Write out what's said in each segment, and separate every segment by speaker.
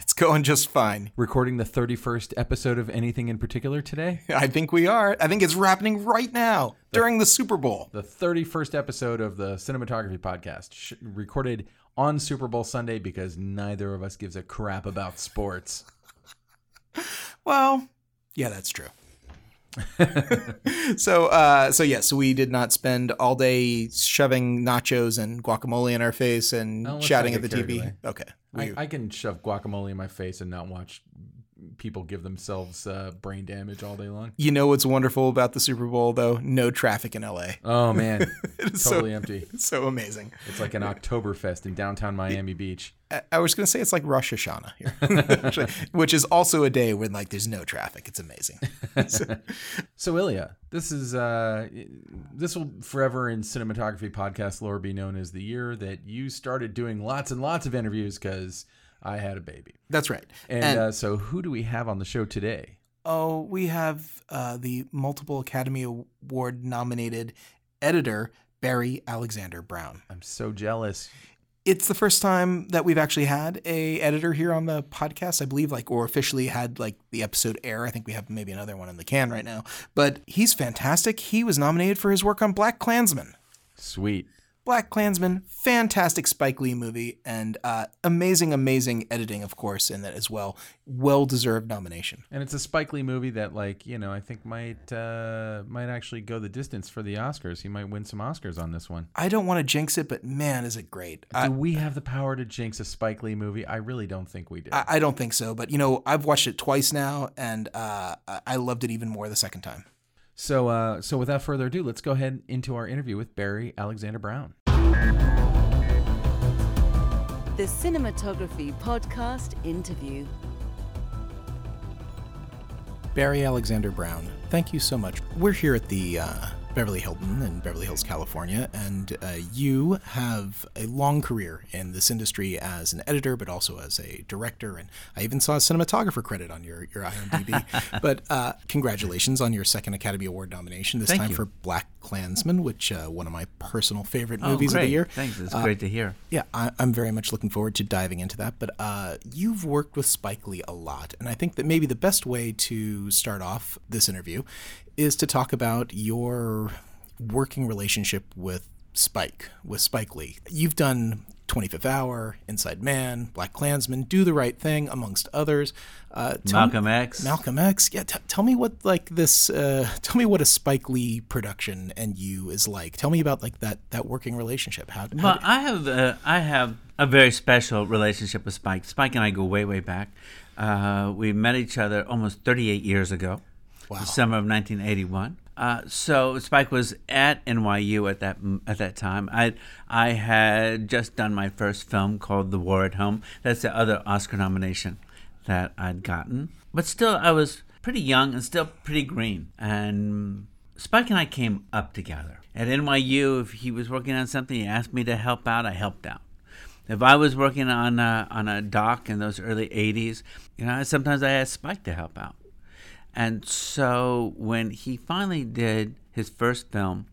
Speaker 1: It's going just fine.
Speaker 2: Recording the 31st episode of anything in particular today?
Speaker 1: I think we are. I think it's happening right now during the Super Bowl.
Speaker 2: The 31st episode of the Cinematography Podcast, sh- recorded on Super Bowl Sunday because neither of us gives a crap about sports.
Speaker 1: Well, yeah, that's true. so, uh, so yes, we did not spend all day shoving nachos and guacamole in our face and shouting at the TV.
Speaker 2: away.
Speaker 1: Okay,
Speaker 2: I, I can shove guacamole in my face and not watch people give themselves uh, brain damage all day long.
Speaker 1: you know what's wonderful about the Super Bowl, though? No traffic in LA.
Speaker 2: Oh, man.
Speaker 1: It's
Speaker 2: totally
Speaker 1: so,
Speaker 2: empty.
Speaker 1: It's so amazing.
Speaker 2: It's like an Oktoberfest in downtown Miami Beach.
Speaker 1: I- I was going to say it's like Rosh Hashanah here, which is also a day when like there's no traffic. It's amazing. So-
Speaker 2: So Illya, this is uh, this will forever in cinematography podcast lore be known as the year that you started doing lots and lots of interviews because I had a baby.
Speaker 1: that's right.
Speaker 2: And,
Speaker 1: And-
Speaker 2: uh, so, who do we have on the show today?
Speaker 1: Oh, we have uh, the multiple Academy Award nominated editor, Barry Alexander Brown.
Speaker 2: I'm so jealous.
Speaker 1: It's the first time that we've actually had a editor here on the podcast, I believe, like or officially had like the episode air. I think we have maybe another one in the can right now. But he's fantastic. He was nominated for his work on BlacKkKlansman.
Speaker 2: Sweet.
Speaker 1: BlacKkKlansman, fantastic Spike Lee movie, and uh, amazing, amazing editing, of course, in that as well. Well deserved nomination.
Speaker 2: And it's a Spike Lee movie that, like, you know, I think might uh, might actually go the distance for the Oscars. He might win some Oscars on this one.
Speaker 1: I don't want to jinx it, but man, is it great. I,
Speaker 2: do we have the power to jinx a Spike Lee movie? I really don't think we do.
Speaker 1: I, I don't think so, but you know, I've watched it twice now, and uh, I- I loved it even more the second time.
Speaker 2: So, uh, so without further ado, let's go ahead into our interview with Barry Alexander Brown.
Speaker 3: The Cinematography Podcast interview.
Speaker 1: Barry Alexander Brown, thank you so much. We're here at the uh, Beverly Hilton in Beverly Hills, California, and uh, you have a long career in this industry as an editor, but also as a director. And I even saw a cinematographer credit on your, your IMDb. but uh, congratulations on your second Academy Award nomination, this
Speaker 4: Thank
Speaker 1: time
Speaker 4: you.
Speaker 1: for Black Klansman, which uh, one of my personal favorite
Speaker 4: Oh,
Speaker 1: movies
Speaker 4: great.
Speaker 1: of the year.
Speaker 4: Thanks. It's
Speaker 1: Uh,
Speaker 4: great to hear.
Speaker 1: Yeah, I, I'm very much looking forward to diving into that. But uh, you've worked with Spike Lee a lot, and I think that maybe the best way to start off this interview is to talk about your working relationship with Spike, with Spike Lee. You've done 25th Hour, Inside Man, BlacKkKlansman, Do the Right Thing, amongst others. Uh,
Speaker 4: Malcolm X.
Speaker 1: Malcolm X. Yeah, t- tell me what like this. Uh, tell me what a Spike Lee production and you is like. Tell me about like that that working relationship. How, how
Speaker 4: Well, I have uh, I have a very special relationship with Spike. Spike and I go way way back. Uh, we met each other almost 38 years ago,
Speaker 1: Wow.
Speaker 4: the summer of 1981. Uh, so Spike was at NYU at that at that time. I I had just done my first film called The War at Home. That's the other Oscar nomination that I'd gotten. But still, I was pretty young and still pretty green. And Spike and I came up together at NYU. If he was working on something, he asked me to help out. I helped out. If I was working on a, on a dock in those early '80s, you know, sometimes I asked Spike to help out. And so when he finally did his first film,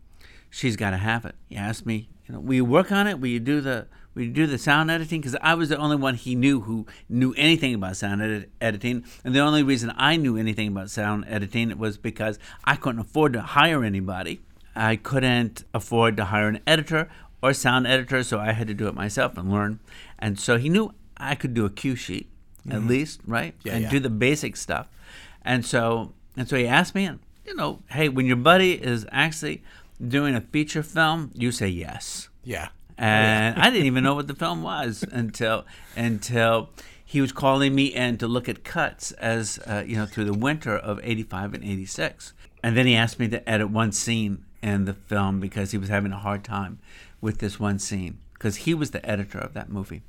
Speaker 4: She's Gotta Have It, he asked me, you know, will you work on it? Will you do the will you do the sound editing? Because I was the only one he knew who knew anything about sound edit- editing, and the only reason I knew anything about sound editing was because I couldn't afford to hire anybody. I couldn't afford to hire an editor or sound editor, so I had to do it myself and learn. And so he knew I could do a cue sheet at mm-hmm. least, right?
Speaker 1: Yeah,
Speaker 4: and
Speaker 1: yeah.
Speaker 4: do the basic stuff. And so and so he asked me, and you know, hey, when your buddy is actually doing a feature film, you say yes.
Speaker 1: yeah.
Speaker 4: And I didn't even know what the film was until until he was calling me in to look at cuts as uh, you know through the winter of '85 and '86. And then he asked me to edit one scene in the film because he was having a hard time with this one scene. Because he was the editor of that movie.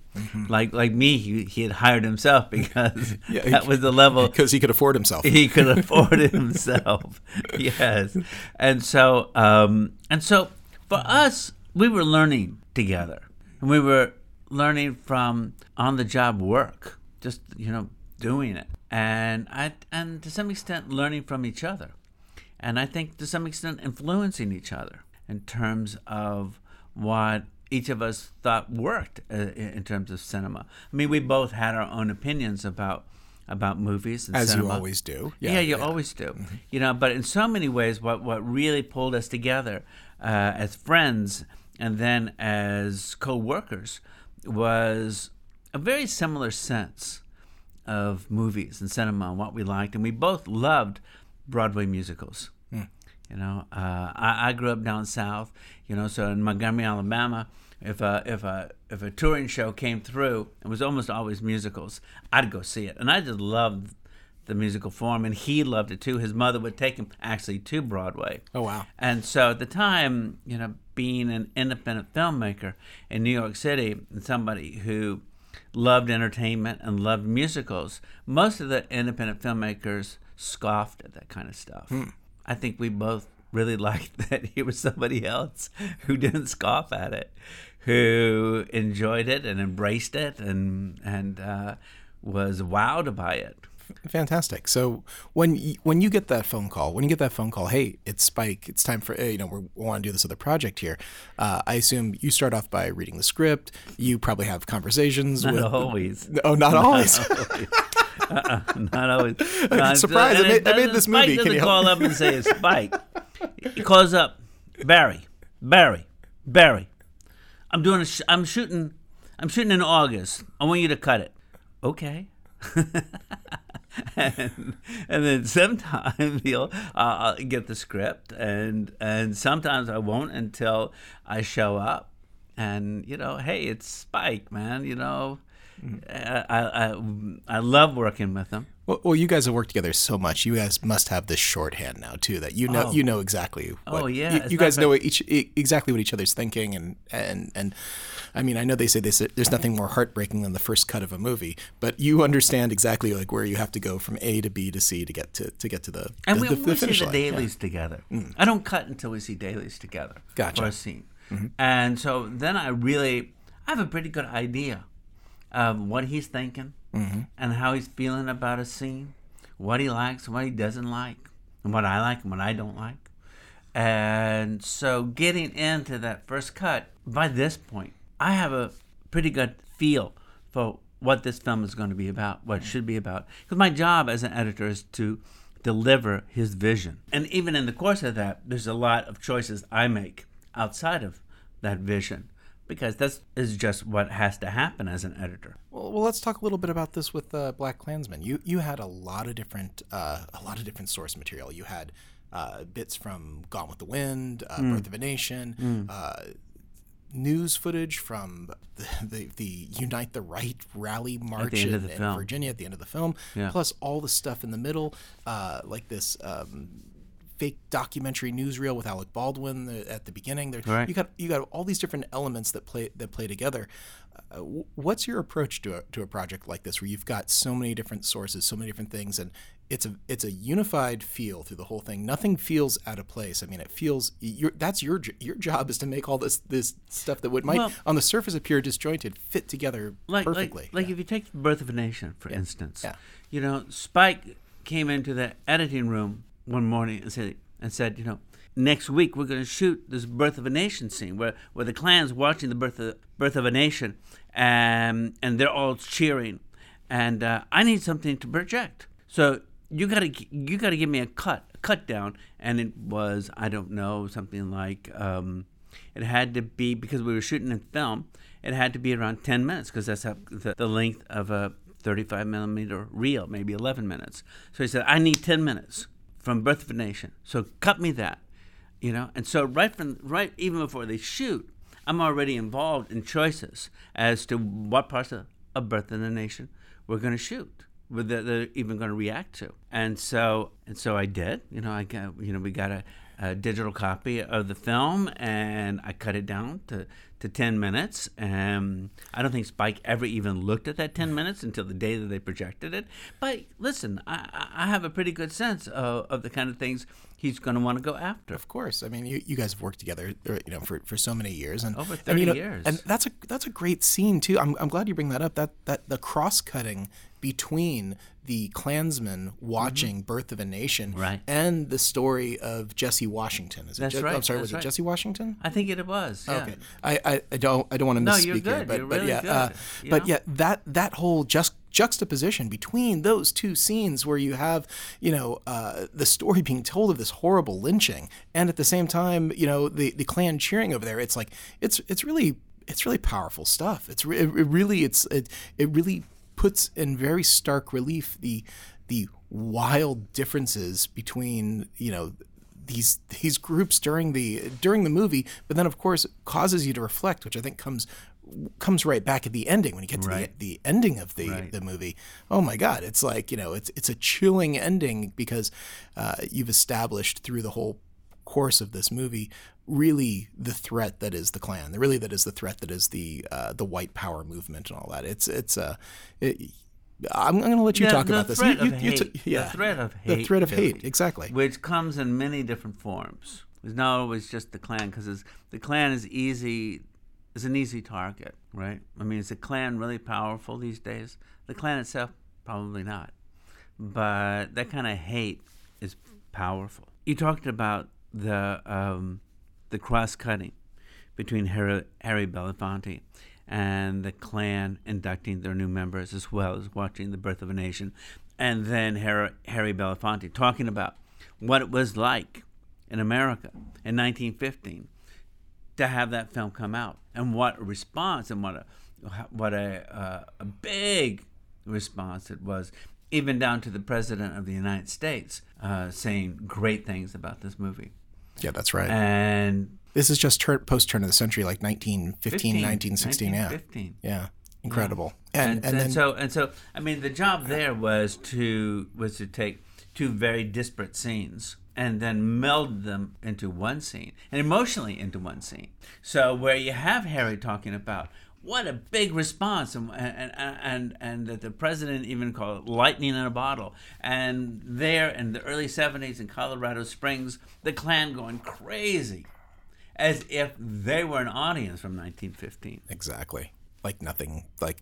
Speaker 4: Like like me, he, he had hired himself because
Speaker 1: Yeah,
Speaker 4: that
Speaker 1: he-
Speaker 4: was the level
Speaker 1: because he could afford himself.
Speaker 4: he could afford himself. yes, and so um, and so for us, we were learning together, and we were learning from on the job work, just you know doing it, and I and to some extent learning from each other, and I think to some extent influencing each other in terms of what each of us thought worked uh, in terms of cinema. I mean, we both had our own opinions about about movies and
Speaker 1: As you always do.
Speaker 4: Yeah,
Speaker 1: Yeah,
Speaker 4: you
Speaker 1: yeah. Mm-hmm.
Speaker 4: always do. You know, but in so many ways, what what really pulled us together uh, as friends and then as co-workers was a very similar sense of movies and cinema and what we liked, and we both loved Broadway musicals. You know, uh, I, I grew up down south. You know, so in Montgomery, Alabama, if a if a if a touring show came through, it was almost always musicals. I'd go see it, and I just loved the musical form, and he loved it too. His mother would take him actually to Broadway.
Speaker 1: Oh, wow.
Speaker 4: And so at the time, you know, being an independent filmmaker in New York City and somebody who loved entertainment and loved musicals, most of the independent filmmakers scoffed at that kind of stuff. Hmm. I think we both really liked that he was somebody else who didn't scoff at it, who enjoyed it and embraced it and and uh, was wowed by it.
Speaker 1: Fantastic. So when you, when you get that phone call, when you get that phone call, hey, it's Spike. It's time for uh, you know we want to do this other project here. Uh, I assume you start off by reading the script. You probably have conversations
Speaker 4: Not
Speaker 1: with.
Speaker 4: always.
Speaker 1: Oh, not always.
Speaker 4: Not always. No,
Speaker 1: surprised. I made- I made this
Speaker 4: Spike
Speaker 1: movie. Can you help
Speaker 4: call
Speaker 1: me?
Speaker 4: up and say it's Spike. He calls up Barry. Barry. Barry. I'm doing. A sh- I'm shooting. I'm shooting in August. I want you to cut it. Okay. and, and then sometimes he'll uh, I'll get the script, and and sometimes I won't until I show up. And you know, hey, it's Spike, man. You know, I, I I love working with them.
Speaker 1: well, well, you guys have worked together so much. You guys must have this shorthand now too that you know
Speaker 4: Oh.
Speaker 1: you know exactly. Oh, what,
Speaker 4: Oh, yeah.
Speaker 1: You, you guys know each exactly what each other's thinking, and and and I mean, I know they say they say there's nothing more heartbreaking than the first cut of a movie, but you understand exactly like where you have to go from A to B to C to get to to get to the
Speaker 4: And
Speaker 1: the,
Speaker 4: we,
Speaker 1: the,
Speaker 4: we
Speaker 1: the
Speaker 4: see the
Speaker 1: line. Yeah.
Speaker 4: dailies together. Mm. I don't cut until we see dailies together
Speaker 1: Gotcha.
Speaker 4: for a scene. Mm-hmm. And so then I really, I have a pretty good idea of what he's thinking mm-hmm. and how he's feeling about a scene, what he likes what he doesn't like, and what I like and what I don't like. And so getting into that first cut, by this point, I have a pretty good feel for what this film is going to be about, what it should be about. Because my job as an editor is to deliver his vision. And even in the course of that, there's a lot of choices I make outside of that vision. Because that is just what has to happen as an editor.
Speaker 1: Well, well, let's talk a little bit about this with uh, BlacKkKlansman. You you had a lot of different uh, a lot of different source material. You had uh, bits from Gone with the Wind, uh,
Speaker 4: Hmm.
Speaker 1: Birth of a Nation, uh, news footage from the, the, the Unite the Right rally march in, in. Virginia at the end of the film,
Speaker 4: Yeah.
Speaker 1: plus all the stuff in the middle, uh, like this. Um, fake documentary newsreel with Alec Baldwin at the beginning. There
Speaker 4: Right.
Speaker 1: you got you got all these different elements that play that play together. Uh, what's your approach to a, to a project like this where you've got so many different sources so many different things and it's a it's a unified feel through the whole thing? Nothing feels out of place. I mean it feels that's your your job is to make all this this stuff that would might
Speaker 4: Well-
Speaker 1: on the surface appear disjointed fit together
Speaker 4: like
Speaker 1: perfectly.
Speaker 4: Like, like
Speaker 1: Yeah.
Speaker 4: if you take Birth of a Nation, for instance,
Speaker 1: Yeah.
Speaker 4: you know, Spike came into the editing room one morning and said, and said, you know, next week we're going to shoot this Birth of a Nation scene where, where the Klan's watching the birth of, birth of a Nation, and and they're all cheering, and uh, I need something to project. So you got to you got to give me a cut, a cut down, and it was I don't know something like. Um, it had to be because we were shooting in film. It had to be around 10 minutes because that's the, the length of a 35 millimeter reel, maybe 11 minutes. So he said, "I need 10 minutes from Birth of a Nation. So cut me that." You know, and so right from right even before they shoot, I'm already involved in choices as to what parts of, of Birth of the Nation we're going to shoot whether they're even going to react to. And so and so I did. You know, I got you know we got a a digital copy of the film and I cut it down to, to 10 minutes. And I don't think Spike ever even looked at that 10 minutes until the day that they projected it. But listen, I, I have a pretty good sense of, of the kind of things he's going to want to go after.
Speaker 1: Of course, I mean you, you guys have worked together, uh, you know, for, for so many years, and
Speaker 4: Over
Speaker 1: and, you
Speaker 4: 30
Speaker 1: know,
Speaker 4: years.
Speaker 1: and that's a that's a great scene too. I'm, I'm glad you bring that up. That that the cross cutting between the Klansmen watching Birth of a Nation
Speaker 4: Mm-hmm. Right.
Speaker 1: and the story of Jesse Washington. Is it
Speaker 4: That's
Speaker 1: Je-
Speaker 4: right,
Speaker 1: I'm sorry,
Speaker 4: that's
Speaker 1: was
Speaker 4: right.
Speaker 1: it Jesse Washington?
Speaker 4: I think it was. Yeah.
Speaker 1: Okay, I, I, I don't I don't want to
Speaker 4: No,
Speaker 1: misspeak
Speaker 4: you're
Speaker 1: here,
Speaker 4: good.
Speaker 1: but
Speaker 4: You're
Speaker 1: but
Speaker 4: really
Speaker 1: yeah,
Speaker 4: good.
Speaker 1: uh, but
Speaker 4: know?
Speaker 1: yeah, that that whole just juxtaposition between those two scenes where you have you know uh, the story being told of this horrible lynching, and at the same time you know the the Klan cheering over there. It's like it's it's really it's really powerful stuff. It's re- it really it's it it really puts in very stark relief the the wild differences between you know these these groups during the during the movie, but then of course causes you to reflect, which I think comes comes right back at the ending when you get to
Speaker 4: Right.
Speaker 1: the the ending of the
Speaker 4: Right.
Speaker 1: the movie. Oh my God, it's like you know it's it's a chilling ending because uh, you've established through the whole course of this movie really the threat that is the Klan, really that is the threat that is the uh, the white power movement and all that. It's it's uh, it, I'm, I'm going to let you
Speaker 4: The-
Speaker 1: talk
Speaker 4: the
Speaker 1: about this. You- you- you t- yeah,
Speaker 4: The threat of hate.
Speaker 1: the threat of hate, exactly.
Speaker 4: Which comes in many different forms. It's not always just the Klan, because the Klan is easy, is an easy target, right? I mean, is the Klan really powerful these days? The Klan itself, probably not. But that kind of hate is powerful. You talked about the um, the cross cutting between Harry, Harry Belafonte and the Klan inducting their new members, as well as watching the birth of a nation, and then Harry, Harry Belafonte talking about what it was like in America in 1915 to have that film come out, and what a response and what a what a uh, a big response it was, even down to the president of the United States uh, saying great things about this movie.
Speaker 1: Yeah, that's right.
Speaker 4: And
Speaker 1: This is just tur- post turn of the century, like 1915,
Speaker 4: 15,
Speaker 1: 1916. Yeah.
Speaker 4: 1915.
Speaker 1: Yeah. Incredible.
Speaker 4: and,
Speaker 1: And, and,
Speaker 4: and
Speaker 1: then,
Speaker 4: so and so I mean the job there was to was to take two very disparate scenes and then meld them into one scene and emotionally into one scene. So where you have Harry talking about what a big response and and and and that the president even called it lightning in a bottle and there in the early 70s in Colorado Springs the Klan going crazy as if they were an audience from 1915
Speaker 1: exactly. Like nothing, like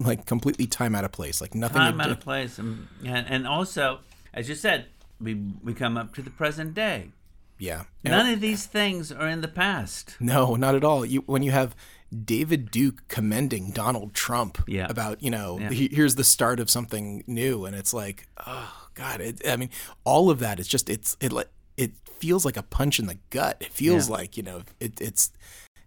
Speaker 1: like completely time out of place. Like nothing.
Speaker 4: time out of place, and, and and also, as you said, we we come up to the present day.
Speaker 1: yeah.
Speaker 4: None of these things are in the past.
Speaker 1: No, not at all. You when you have David Duke commending Donald Trump
Speaker 4: Yeah.
Speaker 1: about you know
Speaker 4: Yeah.
Speaker 1: he- here's the start of something new, and it's like oh god, it, I mean all of that is just it's it it feels like a punch in the gut. It feels
Speaker 4: Yeah.
Speaker 1: like you know it, it's.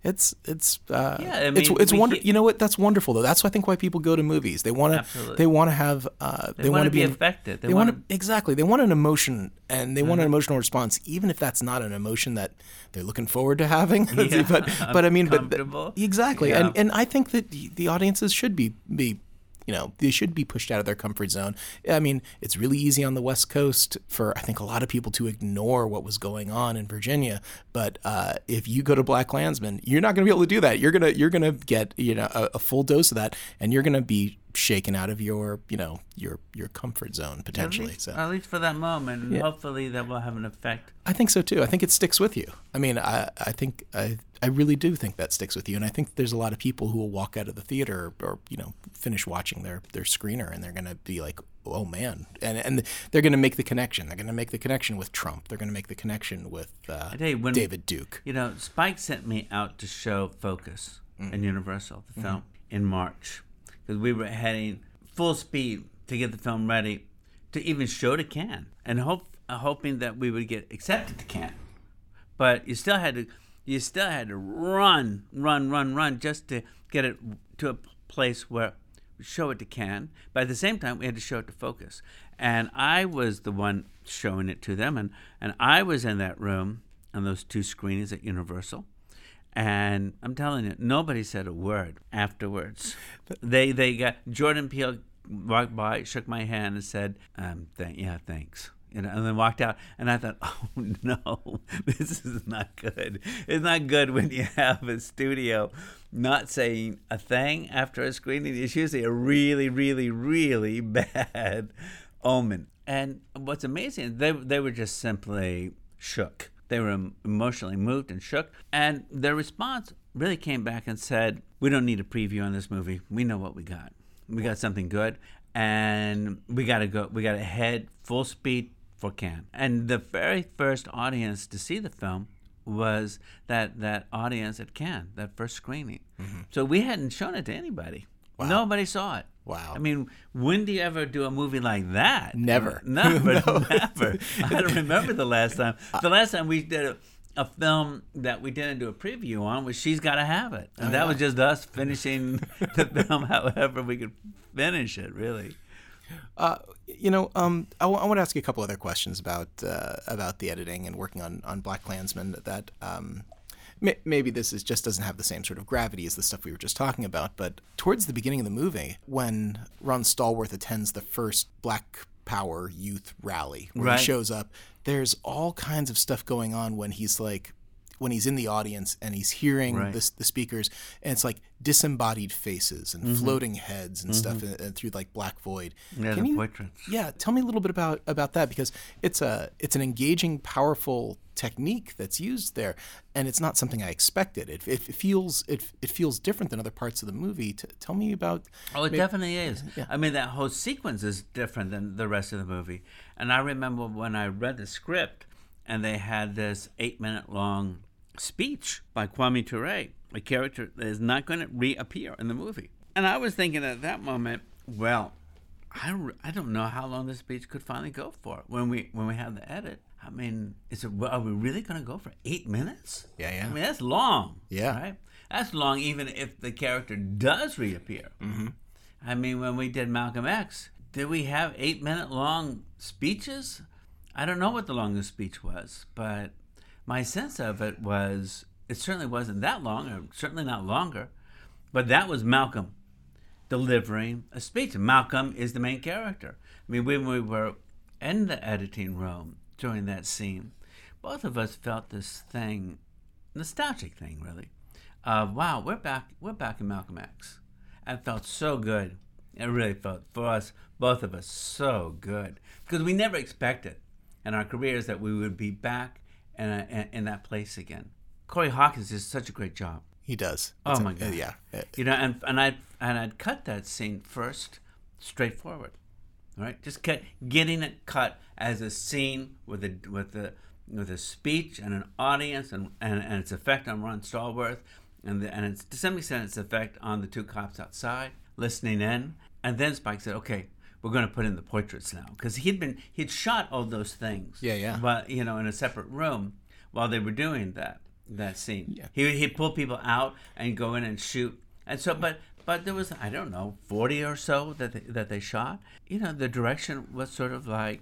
Speaker 1: It's it's uh,
Speaker 4: Yeah, I
Speaker 1: it's
Speaker 4: mean,
Speaker 1: it's
Speaker 4: we
Speaker 1: wonder.
Speaker 4: keep-
Speaker 1: You know what? That's wonderful though. That's why I think why people go to movies. They want to they want to have uh,
Speaker 4: They,
Speaker 1: they,
Speaker 4: want to be
Speaker 1: in-
Speaker 4: affected. They,
Speaker 1: they
Speaker 4: want
Speaker 1: want to exactly. They want an emotion, and they want
Speaker 4: Mm-hmm.
Speaker 1: an emotional response, even if that's not an emotion that they're looking forward to having.
Speaker 4: Yeah,
Speaker 1: but but I mean, but exactly,
Speaker 4: Yeah.
Speaker 1: and and I think that the, the audiences should be be. You know, they should be pushed out of their comfort zone. I mean, it's really easy on the West Coast for I think a lot of people to ignore what was going on in Virginia. But uh, if you go to BlacKkKlansman, you're not going to be able to do that. You're gonna you're gonna get you know a, a full dose of that, and you're gonna be shaken out of your you know your your comfort zone
Speaker 4: at
Speaker 1: potentially.
Speaker 4: least,
Speaker 1: So.
Speaker 4: at least for that moment,
Speaker 1: Yeah.
Speaker 4: hopefully that will have an effect.
Speaker 1: I think so too. I think it sticks with you. I mean, I, I think I, I really do think that sticks with you, and I think there's a lot of people who will walk out of the theater or, you know finish watching their their screener and they're gonna be like, oh man, and and they're gonna make the connection. They're gonna make the connection with Trump. They're gonna make the connection with uh,
Speaker 4: you, when-
Speaker 1: David Duke.
Speaker 4: You know, Spike sent me out to show Focus
Speaker 1: Mm.
Speaker 4: and Universal, the film,
Speaker 1: Mm-hmm.
Speaker 4: in March. Because we were heading full speed to get the film ready to even show to Cannes and hope, uh, hoping that we would get accepted to Cannes. But you still had to, you still had to run, run, run, run just to get it to a place where show it to Cannes. But at the same time, we had to show it to Focus. And I was the one showing it to them, and, and I was in that room on those two screenings at Universal. And I'm telling you, nobody said a word afterwards. They they got Jordan Peele walked by, shook my hand, and said, um, th- "Yeah, thanks." You know, and then walked out, and I thought, "Oh no, this is not good. It's not good when you have a studio not saying a thing after a screening. It's usually a really, really, really bad omen." And what's amazing, they they were just simply shook. They were emotionally moved and shook, and their response really came back and said, "We don't need a preview on this movie. We know what we got. We got something good." And we gotta go. We gotta head full speed for Cannes. And the very first audience to see the film was that that audience at Cannes, that first screening. Mm-hmm. So we hadn't shown it to anybody. Wow. Nobody saw it.
Speaker 1: Wow.
Speaker 4: I mean, when do you ever do a movie like that?
Speaker 1: Never.
Speaker 4: Never. no. Never. I don't remember the last time. The last time we did a, a film that we didn't do a preview on was She's Gotta Have It. And oh, that yeah. was just us finishing the film however we could finish it, really.
Speaker 1: Uh, you know, um, I, w- I want to ask you a couple other questions about uh, about the editing and working on on BlacKkKlansman. That um, maybe this is just doesn't have the same sort of gravity as the stuff we were just talking about. But towards the beginning of the movie, when Ron Stallworth attends the first Black Power youth rally, where right. he shows up, there's all kinds of stuff going on when he's like when he's in the audience and he's hearing right. the, the speakers, and it's like disembodied faces and mm-hmm. floating heads and mm-hmm. stuff and, and through like black void.
Speaker 4: Yeah,
Speaker 1: Can
Speaker 4: the
Speaker 1: you,
Speaker 4: portraits.
Speaker 1: Yeah, tell me a little bit about about that because it's a it's an engaging, powerful technique that's used there, and it's not something I expected. It, it, it feels it, it feels different than other parts of the movie. T- tell me about.
Speaker 4: Oh, it maybe, definitely is. Yeah. I mean, that whole sequence is different than the rest of the movie. And I remember when I read the script, and they had this eight minute long speech by Kwame Ture, a character that is not going to reappear in the movie. And I was thinking at that moment, well, I don't, I don't know how long this speech could finally go for when we when we have the edit. I mean, is it are we really going to go for eight minutes?
Speaker 1: Yeah, yeah.
Speaker 4: I mean, that's long.
Speaker 1: Yeah,
Speaker 4: right. That's long, even if the character does reappear.
Speaker 1: Mm-hmm.
Speaker 4: I mean, when we did Malcolm X, did we have eight minute long speeches? I don't know what the longest speech was, but my sense of it was it certainly wasn't that long, or certainly not longer, but that was Malcolm delivering a speech. Malcolm is the main character. I mean, when we were in the editing room during that scene, both of us felt this thing, nostalgic thing, really, of wow, we're back, we're back in Malcolm X. It felt so good. It really felt for us, both of us, so good because we never expected in our careers that we would be back in, in that place again. Corey Hawkins does such a great job.
Speaker 1: He does.
Speaker 4: Oh my god!
Speaker 1: Uh, yeah.
Speaker 4: You know, and and I and I'd cut that scene first, straightforward. All right, just cut, getting it cut as a scene with a with a with a speech and an audience and, and, and its effect on Ron Stallworth and the, and it's to some extent its effect on the two cops outside listening in. And then Spike said, "Okay, we're going to put in the portraits now because he'd been he'd shot all those things.
Speaker 1: Yeah, yeah.
Speaker 4: But you know, in a separate room while they were doing that that scene.
Speaker 1: Yeah.
Speaker 4: He he'd pull people out and go in and shoot. And so, but but there was I don't know forty or so that they, that they shot. You know, the direction was sort of like,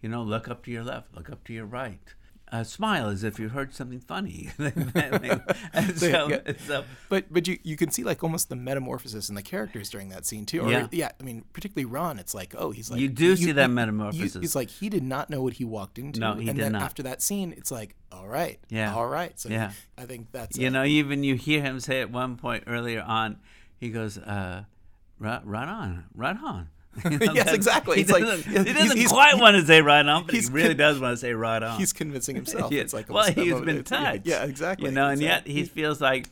Speaker 4: you know, look up to your left, look up to your right uh, smile as if you heard something funny.
Speaker 1: so, so, but but you, you can see like almost the metamorphosis in the characters during that scene too. Or,
Speaker 4: yeah.
Speaker 1: yeah. I mean, particularly Ron. It's like oh, he's like
Speaker 4: you do you, see that metamorphosis.
Speaker 1: You, he's like he did not know what he walked into.
Speaker 4: No, he
Speaker 1: and
Speaker 4: did
Speaker 1: then
Speaker 4: not.
Speaker 1: After that scene, it's like all right,
Speaker 4: yeah,
Speaker 1: all right. So
Speaker 4: yeah,
Speaker 1: I think that's
Speaker 4: you know even you hear him say at one point earlier on, he goes, uh, right, right on, right on.
Speaker 1: Yes, exactly.
Speaker 4: He
Speaker 1: it's
Speaker 4: doesn't,
Speaker 1: like
Speaker 4: he doesn't he's, quite want to say right on, but he really con- does want to say right on.
Speaker 1: He's convincing himself.
Speaker 4: yeah.
Speaker 1: It's like
Speaker 4: well, he's been touched.
Speaker 1: Yeah, exactly.
Speaker 4: You know, and
Speaker 1: exactly.
Speaker 4: yet he feels like,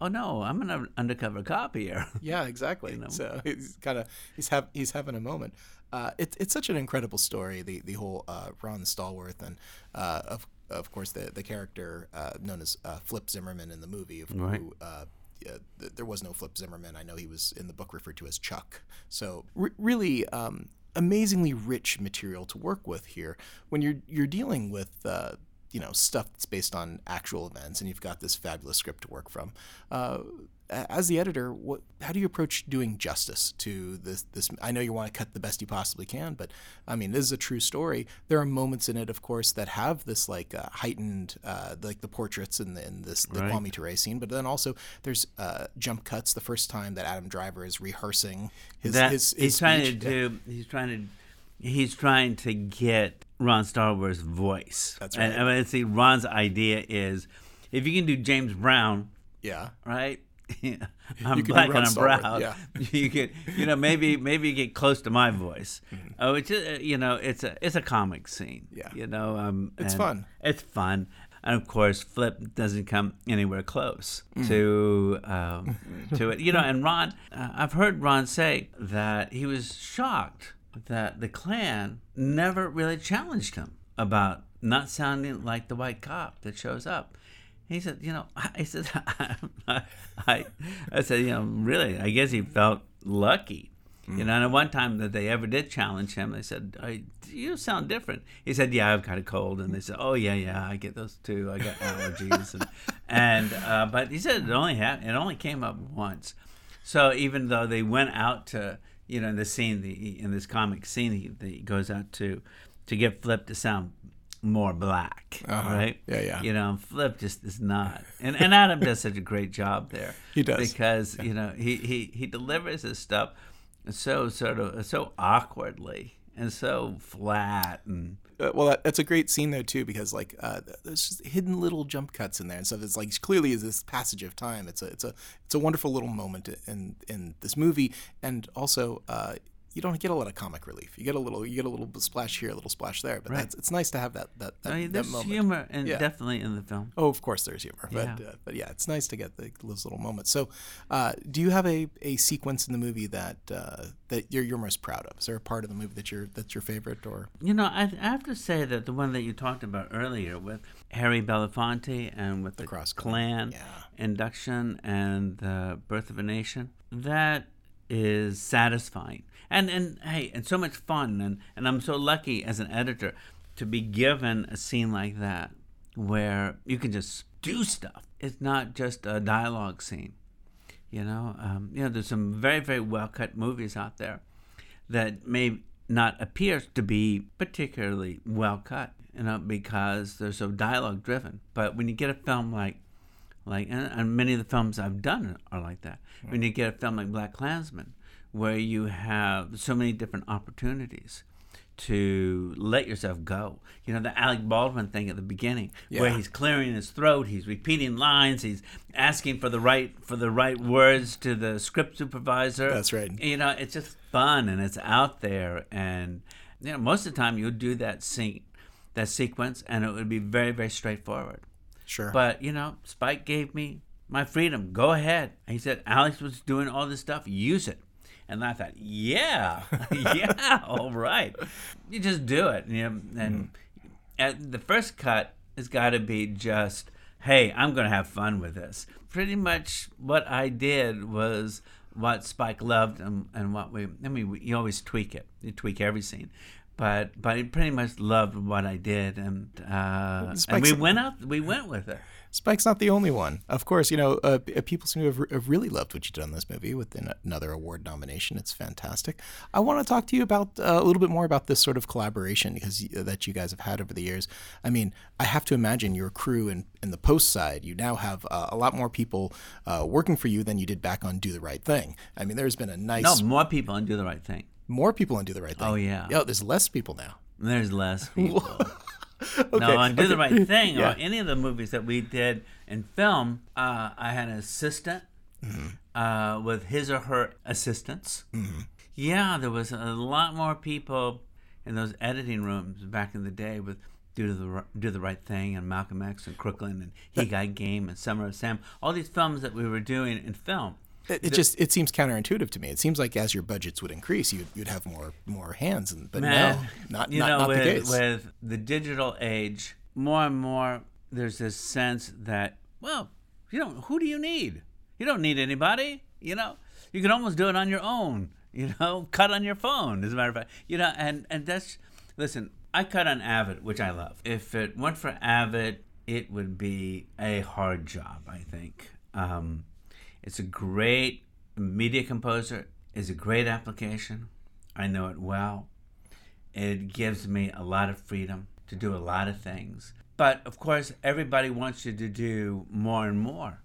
Speaker 4: oh no, I'm an undercover cop here.
Speaker 1: Yeah, exactly.
Speaker 4: You know?
Speaker 1: So he's kind of he's have he's having a moment. Uh, it's it's such an incredible story. The the whole uh, Ron Stallworth and uh, of of course the the character uh, known as uh, Flip Zimmerman in the movie, of
Speaker 4: right.
Speaker 1: who uh, th- there was no Flip Zimmerman. I know he was in the book referred to as Chuck. So r- really um, amazingly rich material to work with here when you're you're dealing with. Uh, you know stuff that's based on actual events, and you've got this fabulous script to work from. Uh, as the editor, what, how do you approach doing justice to this? This I know you want to cut the best you possibly can, but I mean, this is a true story. There are moments in it, of course, that have this like uh, heightened, uh, like the portraits in, the, in this the
Speaker 4: right.
Speaker 1: Kwame Ture scene, but then also there's uh, jump cuts. The first time that Adam Driver is rehearsing his
Speaker 4: that,
Speaker 1: his, his
Speaker 4: he's trying to do. He's trying to. He's trying to get Ron Stallworth's voice.
Speaker 1: That's
Speaker 4: And,
Speaker 1: right.
Speaker 4: I mean, see, Ron's idea is if you can do James Brown,
Speaker 1: Yeah.
Speaker 4: right? I'm black and I'm brown.
Speaker 1: yeah.
Speaker 4: You get, you know, maybe maybe you get close to my voice.
Speaker 1: Mm-hmm.
Speaker 4: Oh, it's uh, you know, it's a it's a comic scene.
Speaker 1: Yeah.
Speaker 4: you know, um,
Speaker 1: It's fun.
Speaker 4: It's fun, and of course, Flip doesn't come anywhere close
Speaker 1: Mm.
Speaker 4: to um, to it. You know, and Ron, uh, I've heard Ron say that he was shocked that the Klan never really challenged him about not sounding like the white cop that shows up. He said, you know, I said, I, I said, you know, really, I guess he felt lucky. You know, and at one time that they ever did challenge him, they said, I, "You sound different." He said, "Yeah, I've got a cold," and they said, "Oh yeah, yeah, I get those too. I got allergies." and and uh, but he said it only happened. It only came up once. So even though they went out to, you know, in the scene, the in this comic scene, he, he goes out to to get Flip to sound more black,
Speaker 1: Uh-huh.
Speaker 4: right?
Speaker 1: Yeah, yeah.
Speaker 4: You know, Flip just is not, and and Adam does such a great job there.
Speaker 1: He does.
Speaker 4: because you know he he he delivers his stuff so sort of so awkwardly and so flat and
Speaker 1: Uh, well, that, that's a great scene though too, because like uh, there's just hidden little jump cuts in there and stuff. It's like clearly is this passage of time. It's a it's a it's a wonderful little moment in in this movie, and also uh, you don't get a lot of comic relief. You get a little you get a little splash here, a little splash there, but
Speaker 4: Right.
Speaker 1: that's, it's nice to have that that that,
Speaker 4: I mean,
Speaker 1: that
Speaker 4: there's
Speaker 1: moment.
Speaker 4: humor and
Speaker 1: Yeah.
Speaker 4: definitely in the film.
Speaker 1: Oh, of course, there's humor, but
Speaker 4: Yeah.
Speaker 1: uh, but yeah, it's nice to get the, those little moments. So, uh, do you have a, a sequence in the movie that uh, that you're you're most proud of? Is there a part of the movie that you're that's your favorite, or
Speaker 4: You know, I, I have to say that the one that you talked about earlier with Harry Belafonte and with the,
Speaker 1: Cross
Speaker 4: Klan
Speaker 1: Yeah.
Speaker 4: induction and the Birth of a Nation, that is satisfying. And and hey, and so much fun. And, and I'm so lucky as an editor to be given a scene like that where you can just do stuff. It's not just a dialogue scene. You know, um, you know, there's some very, very well cut movies out there that may not appear to be particularly well cut, you know, because they're so dialogue driven. But when you get a film like, like, and, and many of the films I've done are like that. When you get a film like BlacKkKlansman, where you have so many different opportunities to let yourself go. You know, the Alec Baldwin thing at the beginning, where he's clearing his throat, he's repeating lines, he's asking for the right for the right words to the script supervisor.
Speaker 1: That's right.
Speaker 4: You know, it's just fun and it's out there, and you know, most of the time you'll do that scene, that sequence, and it would be very very straightforward.
Speaker 1: sure?
Speaker 4: But you know, Spike gave me my freedom. Go ahead. He said Alec was doing all this stuff. Use it. And I thought, yeah, yeah, all right. You just do it. You know, and and the first cut has got to be just, hey, I'm going to have fun with this. Pretty much what I did was what Spike loved and, and what we, I mean, we, you always tweak it. You tweak every scene. But but he pretty much loved what I did, and uh, and we went out. We went with it.
Speaker 1: Spike's not the only one. Of course, you know, uh, people seem to have, have really loved what you did on this movie with another award nomination. It's fantastic. I want to talk to you about uh, a little bit more about this sort of collaboration because y- that you guys have had over the years. I mean, I have to imagine your crew in, in the post side, you now have uh, a lot more people uh, working for you than you did back on Do the Right Thing. I mean, there's been a nice
Speaker 4: No, more people and do the right thing.
Speaker 1: more people on Do the Right Thing.
Speaker 4: Oh, yeah.
Speaker 1: Yeah, there's less people now.
Speaker 4: There's less people.
Speaker 1: Okay,
Speaker 4: no, on Do the. Right Thing
Speaker 1: Yeah.
Speaker 4: or any of the movies that we did in film, uh, I had an assistant
Speaker 1: Mm-hmm.
Speaker 4: uh, with his or her assistants. Yeah, there was a lot more people in those editing rooms back in the day with Do the Do the Right Thing and Malcolm X and Crooklyn and He Got Game and Summer of Sam. All these films that we were doing in film.
Speaker 1: It, it just it seems counterintuitive to me. It seems like as your budgets would increase, you'd, you'd have more more hands, and but
Speaker 4: Man,
Speaker 1: no, not
Speaker 4: you
Speaker 1: not,
Speaker 4: know,
Speaker 1: not
Speaker 4: with,
Speaker 1: the case.
Speaker 4: with the digital age, more and more there's this sense that, well, you don't. Who do you need? You don't need anybody. You know, you can almost do it on your own. You know, cut on your phone. As a matter of fact, you know, and and that's listen. I cut on Avid, which I love. If it weren't for Avid, it would be a hard job. I think. Um, it's a great media composer. It's a great application. I know it well. It gives me a lot of freedom to do a lot of things. But of course, everybody wants you to do more and more,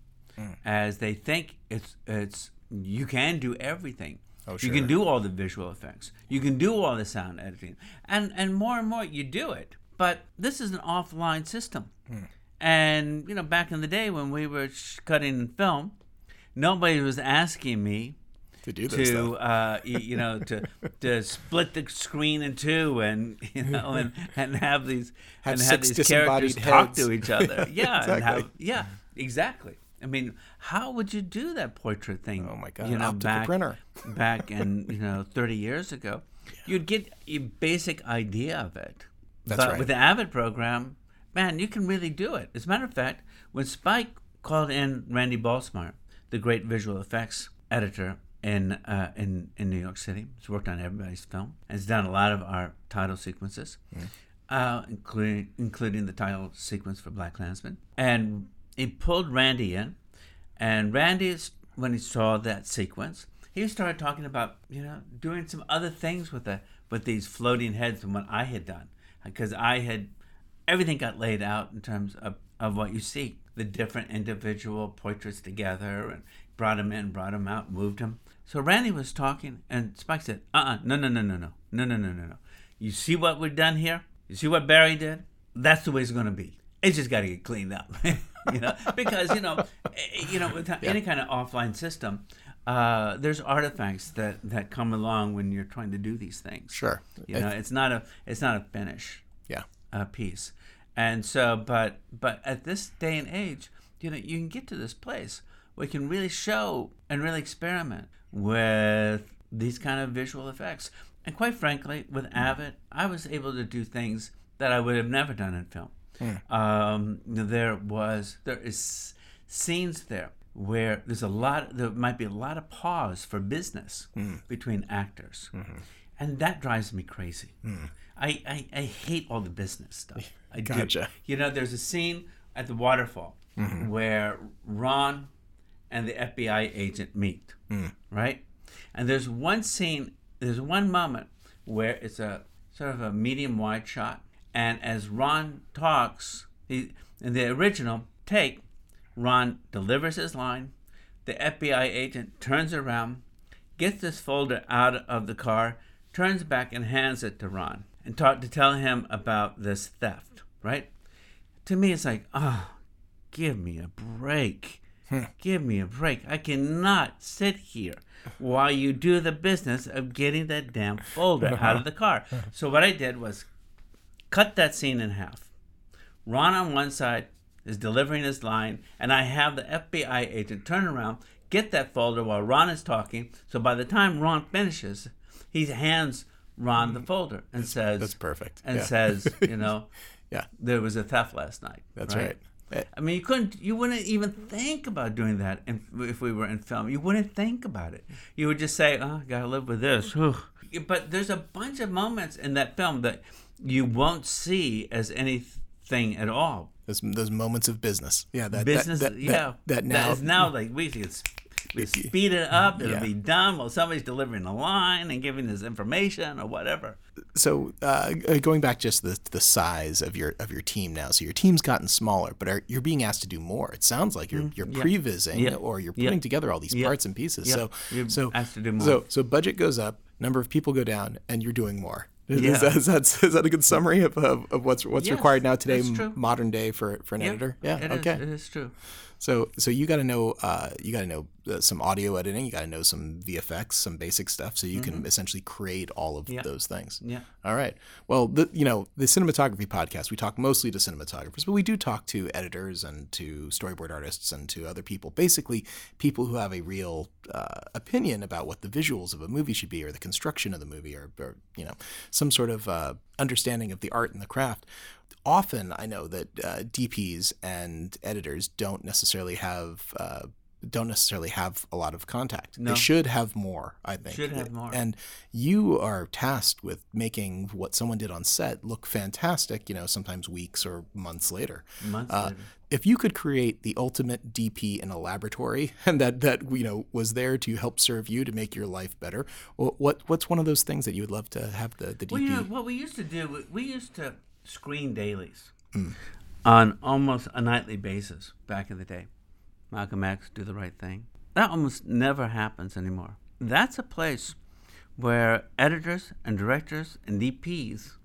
Speaker 4: as they think it's it's you can do everything.
Speaker 1: Oh, sure.
Speaker 4: You can do all the visual effects. You can do all the sound editing, and and more and more you do it. But this is an offline system,
Speaker 1: Hmm.
Speaker 4: and you know back in the day when we were sh- cutting film, nobody was asking me
Speaker 1: to do this.
Speaker 4: to uh, you know to to split the screen in two and you know and, and have these
Speaker 1: Have
Speaker 4: and have these characters
Speaker 1: disembodied
Speaker 4: talk to each other yeah and
Speaker 1: Exactly.
Speaker 4: have yeah exactly I mean how would you do that portrait thing
Speaker 1: Oh my God,
Speaker 4: you know back
Speaker 1: printer.
Speaker 4: back in you know 30 years ago you'd get a basic idea of it
Speaker 1: That's
Speaker 4: but
Speaker 1: right.
Speaker 4: with the Avid program man you can really do it as a matter of fact when Spike called in Randy Balsmeyer the great visual effects editor in uh, in in New York City. He's worked on everybody's film. And Has done a lot of our title sequences, uh, including including the title sequence for BlacKkKlansman. And he pulled Randy in, and Randy, when he saw that sequence, he started talking about you know doing some other things with the with these floating heads than what I had done, because I had everything got laid out in terms of, of what you see the different individual portraits together and brought him in brought him out moved him so randy was talking and spike said uh-uh no no no no no no no no no no you see what we've done here you see what barry did that's the way it's going to be it's just got to get cleaned up you know because you know eh, you know with any kind of offline system uh, there's artifacts that, that come along when you're trying to do these things.
Speaker 1: Sure.
Speaker 4: You know, it's not a it's not a finish
Speaker 1: yeah.
Speaker 4: uh, piece. And so, but but at this day and age, you know, you can get to this place where you can really show and really experiment with these kind of visual effects. And quite frankly, with hmm. Avid, I was able to do things that I would have never done in film. Hmm. Um, there was there is scenes there where there's a lot there might be a lot of pause for business hmm. between actors. Mm-hmm. And that drives me crazy. I, I, I hate all the business stuff I do.
Speaker 1: Gotcha.
Speaker 4: you know there's a scene at the waterfall mm-hmm. where ron and the fbi agent meet mm. right and there's one scene there's one moment where it's a sort of a medium wide shot and as ron talks he, in the original take ron delivers his line the fbi agent turns around gets this folder out of the car turns back and hands it to ron and talk to tell him about this theft right? To me it's like oh give me a break. Hmm. Give me a break. I cannot sit here while you do the business of getting that damn folder out of the car. So what i did was cut that scene in half. Ron on one side is delivering his line and i have the fbi agent turn around get that folder while ron is talking. So by the time ron finishes he hands ron the mm. folder and says
Speaker 1: That's perfect.
Speaker 4: and
Speaker 1: yeah.
Speaker 4: says, you know,
Speaker 1: yeah.
Speaker 4: there was a theft last night.
Speaker 1: That's right. Eh,
Speaker 4: I mean, you couldn't, you wouldn't even think about doing that in, if we were in film. You wouldn't think about it. You would just say, "Oh, gotta live with this." But there's a bunch of moments in that film that you won't see as anything at all.
Speaker 1: Those, those moments of business. Yeah. That,
Speaker 4: Business,
Speaker 1: that, that,
Speaker 4: yeah.
Speaker 1: That, that now.
Speaker 4: is now like we can s- we speed it up. It'll
Speaker 1: Yeah.
Speaker 4: be done while somebody's delivering the line and giving this information or whatever.
Speaker 1: so uh, uh, going back just the the size of your of your team now. So your team's gotten smaller, but are, you're being asked to do more. It sounds like you're you're prevising or you're putting together all these parts and pieces. So
Speaker 4: You're
Speaker 1: so
Speaker 4: asked to do more.
Speaker 1: So so budget goes up, number of people go down, and you're doing more. Is,
Speaker 4: Yeah.
Speaker 1: is, that, is, that, is that a good summary of, of, of what's what's
Speaker 4: Yes,
Speaker 1: required now today, modern day for, for an editor? Yeah.
Speaker 4: it is-
Speaker 1: okay.
Speaker 4: it is true.
Speaker 1: So so you got to know uh, you got to know uh, some audio editing. You got to know some VFX, some basic stuff, so you can essentially create all of
Speaker 4: Mm-hmm. Yeah.
Speaker 1: those things.
Speaker 4: Yeah.
Speaker 1: All right. Well, the, you know the cinematography podcast. We talk mostly to cinematographers, but we do talk to editors and to storyboard artists and to other people. Basically, people who have a real uh, opinion about what the visuals of a movie should be, or the construction of the movie, or, or you know some sort of uh, understanding of the art and the craft often I know that uh, DPs and editors don't necessarily have uh, don't necessarily have a lot of contact.
Speaker 4: No.
Speaker 1: They should have more. I think
Speaker 4: Should have more.
Speaker 1: And you are tasked with making what someone did on set look fantastic. You know, sometimes weeks or months later.
Speaker 4: Months
Speaker 1: Uh,
Speaker 4: later.
Speaker 1: if you could create the ultimate DP in a laboratory, and that that you know was there to help serve you to make your life better, what what's one of those things that you would love to have the the DP?
Speaker 4: Well, you know, what we used to do, we- we used to screen dailies
Speaker 1: Hmm.
Speaker 4: on almost a nightly basis back in the day. Malcolm X, Do the Right Thing. That almost never happens anymore. that's a place where editors and directors and DPs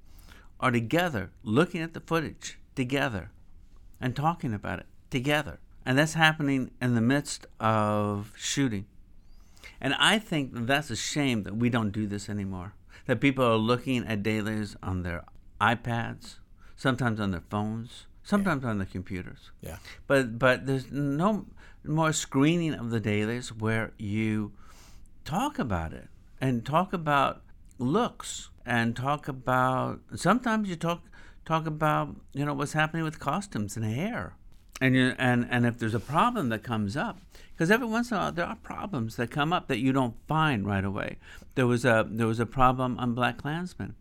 Speaker 4: are together looking at the footage together and talking about it together. And that's happening in the midst of shooting. And I think that's a shame that we don't do this anymore. That people are looking at dailies on their iPads, sometimes on their phones, sometimes on their computers.
Speaker 1: Yeah.
Speaker 4: But but there's no more screening of the dailies where you talk about it and talk about looks and talk about sometimes you talk talk about you know what's happening with costumes and hair and you, and and if there's a problem that comes up because every once in a while there are problems that come up that you don't find right away there was a there was a problem on BlacKkKlansman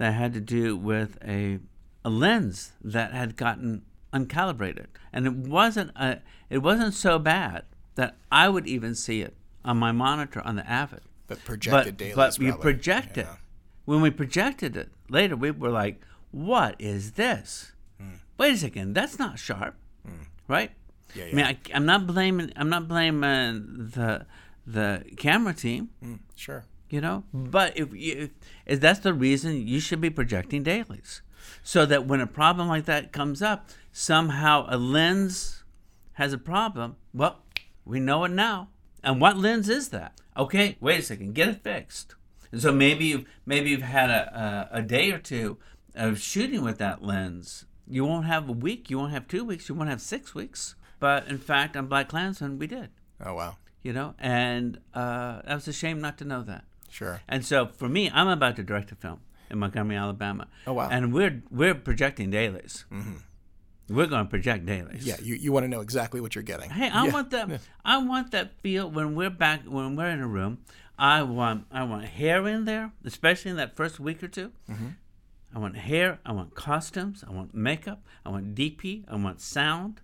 Speaker 4: that had to do with a a lens that had gotten uncalibrated. And it wasn't a, it wasn't so bad that i would even see it on my monitor on the avid.
Speaker 1: But projected
Speaker 4: but,
Speaker 1: dailies,
Speaker 4: but you project it
Speaker 1: Yeah.
Speaker 4: when we projected it later we were like what is this?
Speaker 1: Hmm.
Speaker 4: wait a second that's not sharp right?
Speaker 1: Yeah,
Speaker 4: i mean I, i'm not blaming i'm not blaming the the camera team.
Speaker 1: Mm, sure.
Speaker 4: You know? But if, you, if that's the reason you should be projecting dailies. So that when a problem like that comes up somehow a lens has a problem well we know it now. And what lens is that? Okay wait a second get it fixed. And so maybe you've, maybe you've had a, a, a day or two of shooting with that lens. You won't have a week you won't have two weeks you won't have six weeks. But in fact on BlacKkKlansman we did.
Speaker 1: Oh wow.
Speaker 4: you know and uh, that was a shame not to know that
Speaker 1: Sure.
Speaker 4: and so for me, I'm about to direct a film in Montgomery, Alabama.
Speaker 1: Oh, wow.
Speaker 4: And we're we're projecting dailies. Mm-hmm. We're going to project dailies.
Speaker 1: Yeah, you, you want to know exactly what you're getting.
Speaker 4: Hey, I
Speaker 1: Yeah.
Speaker 4: want that. I want that feel when we're back when we're in a room. I want I want hair in there, especially in that first week or 2
Speaker 1: Mm-hmm.
Speaker 4: I want hair. I want costumes. I want makeup. I want DP. I want sound.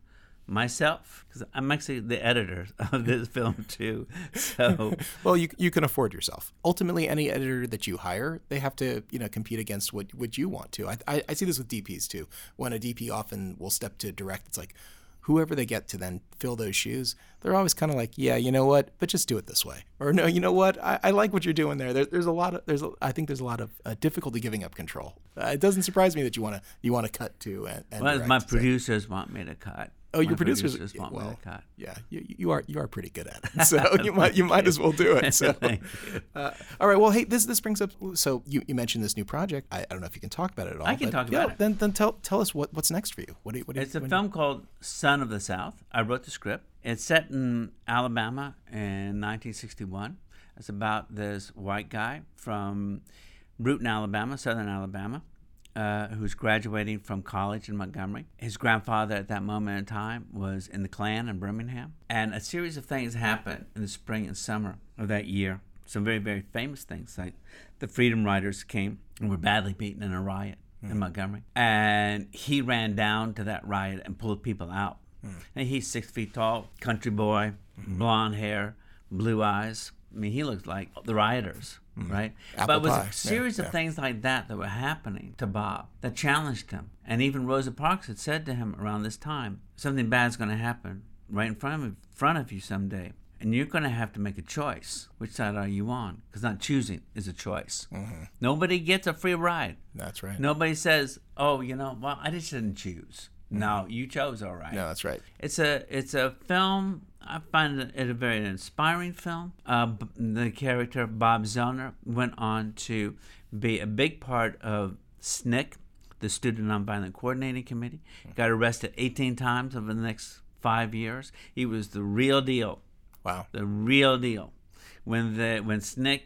Speaker 4: Myself, because I'm actually the editor of this film too. So
Speaker 1: Well, you you can afford yourself. Ultimately, any editor that you hire, they have to you know compete against what what you want to. I I, I see this with DPs too. When a DP often will step to direct, it's like whoever they get to then fill those shoes, they're always kind of like, yeah, you know what, but just do it this way, or no, you know what, I, I like what you're doing there. there. There's a lot of there's a, I think there's a lot of uh, difficulty giving up control. Uh, it doesn't surprise me that you want to you want to cut to and, and
Speaker 4: well,
Speaker 1: direct.
Speaker 4: my
Speaker 1: So-
Speaker 4: producers want me to cut.
Speaker 1: Oh, your producers,
Speaker 4: want
Speaker 1: well, yeah, you, you are you are pretty good at it, so you might you might as well do it. So, uh, all right, well, hey, this this brings up. So you, you mentioned this new project. I, I don't know if you can talk about it at all.
Speaker 4: I can talk
Speaker 1: yeah,
Speaker 4: about it.
Speaker 1: Then then tell tell us what, what's next for you. What do you, what do you,
Speaker 4: It's a
Speaker 1: when-
Speaker 4: film called Son of the South. I wrote the script. It's set in Alabama in 1961. It's about this white guy from Brewton, Alabama, southern Alabama, uh, who's graduating from college in Montgomery. His grandfather at that moment in time was in the Klan in Birmingham. And a series of things happened in the spring and summer of that year. Some very, very famous things, like the Freedom Riders came and were badly beaten in a riot in mm. Montgomery. And he ran down to that riot and pulled people out. Mm. And he's six feet tall, country boy, mm-hmm. blonde hair, blue eyes. I mean, he looks like the rioters, mm-hmm. right?
Speaker 1: Apple
Speaker 4: but it was
Speaker 1: pie.
Speaker 4: a series
Speaker 1: yeah.
Speaker 4: of things like that that were happening to Bob that challenged him. And even Rosa Parks had said to him around this time, something bad's going to happen right in front of, front of you someday. And you're going to have to make a choice. Which side are you on? Because not choosing is a choice. Mm-hmm. Nobody gets a free ride.
Speaker 1: That's right.
Speaker 4: Nobody says, "Oh, you know, well, I just didn't choose." Mm-hmm. No, you chose all right.
Speaker 1: No, that's right.
Speaker 4: It's a it's a film. I find it a very inspiring film. Uh, the character Bob Zellner went on to be a big part of SNCC, the Student Nonviolent Coordinating Committee. Got arrested 18 times over the next five years. He was the real deal
Speaker 1: Wow.
Speaker 4: the real deal. When the when SNCC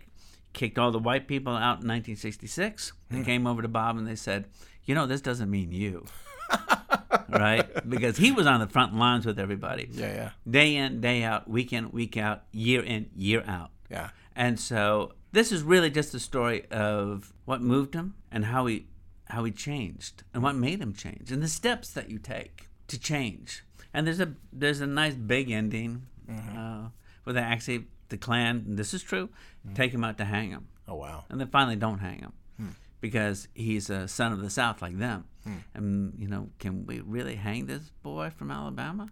Speaker 4: kicked all the white people out in 1966, they came over to Bob and they said, "You know, this doesn't mean you." right? Because he was on the front lines with everybody.
Speaker 1: Yeah, yeah,
Speaker 4: Day in, day out, week in, week out, year in, year out.
Speaker 1: yeah.
Speaker 4: And so this is really just a story of what moved him and how he how he changed and what made him change and the steps that you take to change. And there's a there's a nice big ending uh, where they actually the and this is true take him out to hang him
Speaker 1: Oh wow.
Speaker 4: and they finally don't hang him because he's a son of the South like them. Hmm. And you know, can we really hang this boy from Alabama?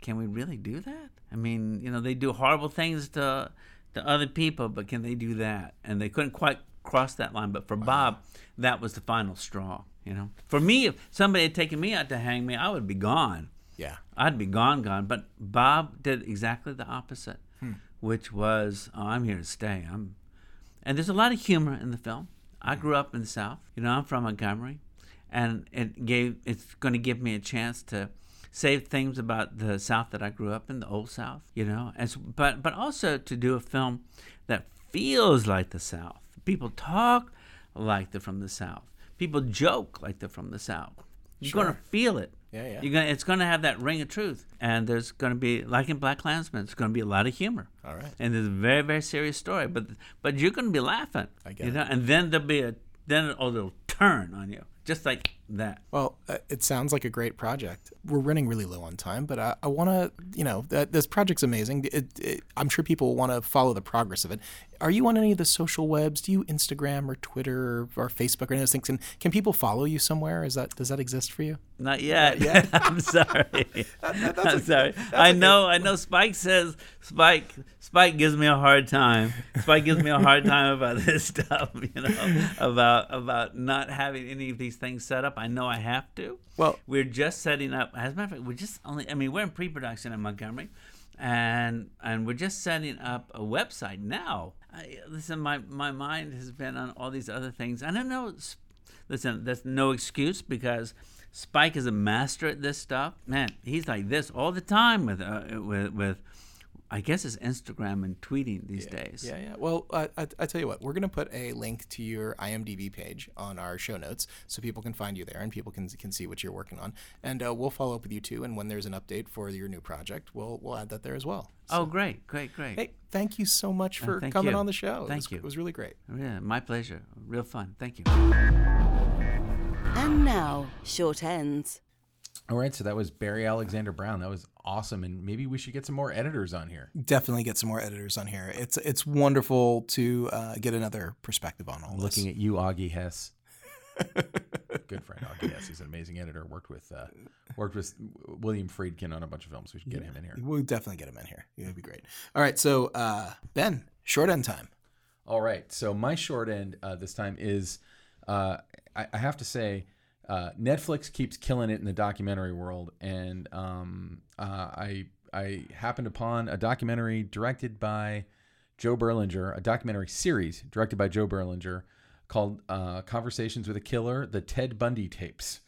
Speaker 4: Can we really do that? I mean, you know, they do horrible things to to other people, but can they do that? And they couldn't quite cross that line. But for Bob, that was the final straw. You know, for me, if somebody had taken me out to hang me, I would be gone.
Speaker 1: Yeah.
Speaker 4: I'd be gone, gone. But Bob did exactly the opposite, hmm. which was, oh, I'm here to stay. I'm, and there's a lot of humor in the film. I grew up in the South. You know, I'm from Montgomery, and it gave. It's going to give me a chance to say things about the South that I grew up in, the old South. You know, as but but also to do a film that feels like the South. People talk like they're from the South. People joke like they're from the South. You're going to feel it.
Speaker 1: Yeah, yeah.
Speaker 4: You're gonna, it's going to have that ring of truth, and there's going to be, like in BlacKkKlansman, it's going to be a lot of humor.
Speaker 1: All right.
Speaker 4: And it's a very, very serious story, but but you're going to be laughing.
Speaker 1: I get
Speaker 4: you
Speaker 1: it.
Speaker 4: know, and then there'll be a then it'll, turn on you, just like that.
Speaker 1: Well, uh, it sounds like a great project. We're running really low on time, but I, I want to, you know, that this project's amazing. It, it, I'm sure people want to follow the progress of it. Are you on any of the social webs? Do you Instagram or Twitter or, or Facebook or any of those things? And can people follow you somewhere? Is that does that exist for you?
Speaker 4: Not yet. I'm sorry. I'm sorry. I know. I know. Spike says Spike. Spike gives me a hard time. Spike gives me a hard time about this stuff. You know, about about not having any of these things set up. I know I have to.
Speaker 1: Well-
Speaker 4: we're just setting up. As a matter of fact, we're just only. I mean, we're in pre-production in Montgomery, and and we're just setting up a website now. I, listen, my my mind has been on all these other things. I don't know. Listen, that's no excuse because Spike is a master at this stuff. Man, he's like this all the time with uh, with with. I guess it's Instagram and tweeting these days.
Speaker 1: Yeah, yeah. Well, uh, I, I tell you what, we're going to put a link to your IMDb page on our show notes so people can find you there and people can can see what you're working on. And uh, we'll follow up with you too. And when there's an update for your new project, we'll we'll add that there as well.
Speaker 4: Oh, great, great, great.
Speaker 1: Hey, thank you so much for
Speaker 4: thank
Speaker 1: coming
Speaker 4: you.
Speaker 1: on the show.
Speaker 4: Thank
Speaker 1: it was,
Speaker 4: you.
Speaker 1: It was really great.
Speaker 4: Yeah, my pleasure. Real fun. Thank you.
Speaker 3: And now, short ends.
Speaker 2: All right, so that was Barry Alexander Brown. That was awesome, and maybe we should get some more editors on here.
Speaker 1: Definitely get some more editors on here. It's it's wonderful to uh, get another perspective on all
Speaker 2: Looking
Speaker 1: this.
Speaker 2: at you, Augie Hess. Good friend Augie Hess. He's an amazing editor. Worked with uh, worked with William Friedkin on a bunch of films. We should get him in here.
Speaker 1: We'll definitely get him in here. It'd be great. All right, so uh, Ben, short end time.
Speaker 2: All right. So my short end uh, this time is, uh, I, I have to say, uh, Netflix keeps killing it in the documentary world, and um, uh, I I happened upon a documentary directed by Joe Berlinger, a documentary series directed by Joe Berlinger called uh, "Conversations with a Killer: The Ted Bundy Tapes,"